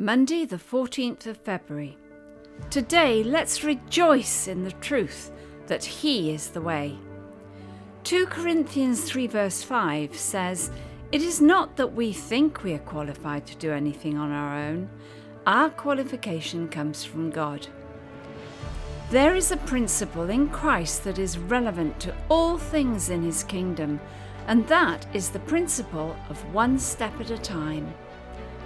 Monday, the 14th of February. Today, let's rejoice in the truth that He is the way. 2 Corinthians 3, verse 5 says, It is not that we think we are qualified to do anything on our own, our qualification comes from God. There is a principle in Christ that is relevant to all things in His kingdom, and that is the principle of one step at a time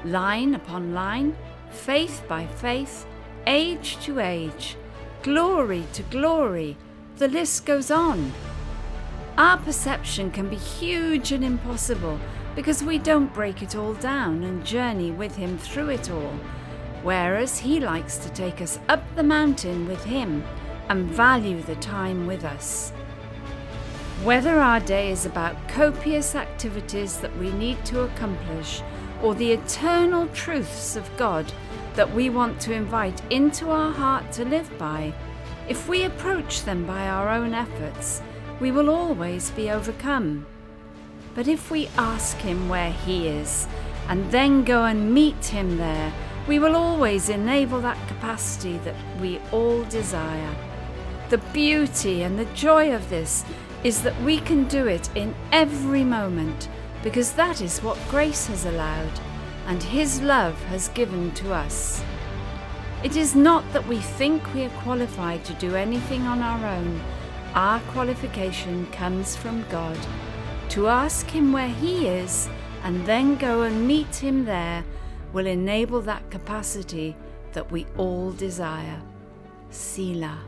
line upon line, faith by faith, age to age, glory to glory. The list goes on. Our perception can be huge and impossible because we don't break it all down and journey with Him through it all, whereas He likes to take us up the mountain with Him and value the time with us. Whether our day is about copious activities that we need to accomplish or the eternal truths of God that we want to invite into our heart to live by, if we approach them by our own efforts, we will always be overcome. But if we ask Him where He is and then go and meet Him there, we will always enable that capacity that we all desire. The beauty and the joy of this is that we can do it in every moment because that is what grace has allowed and His love has given to us. It is not that we think we are qualified to do anything on our own. Our qualification comes from God. To ask Him where He is and then go and meet Him there will enable that capacity that we all desire. Selah.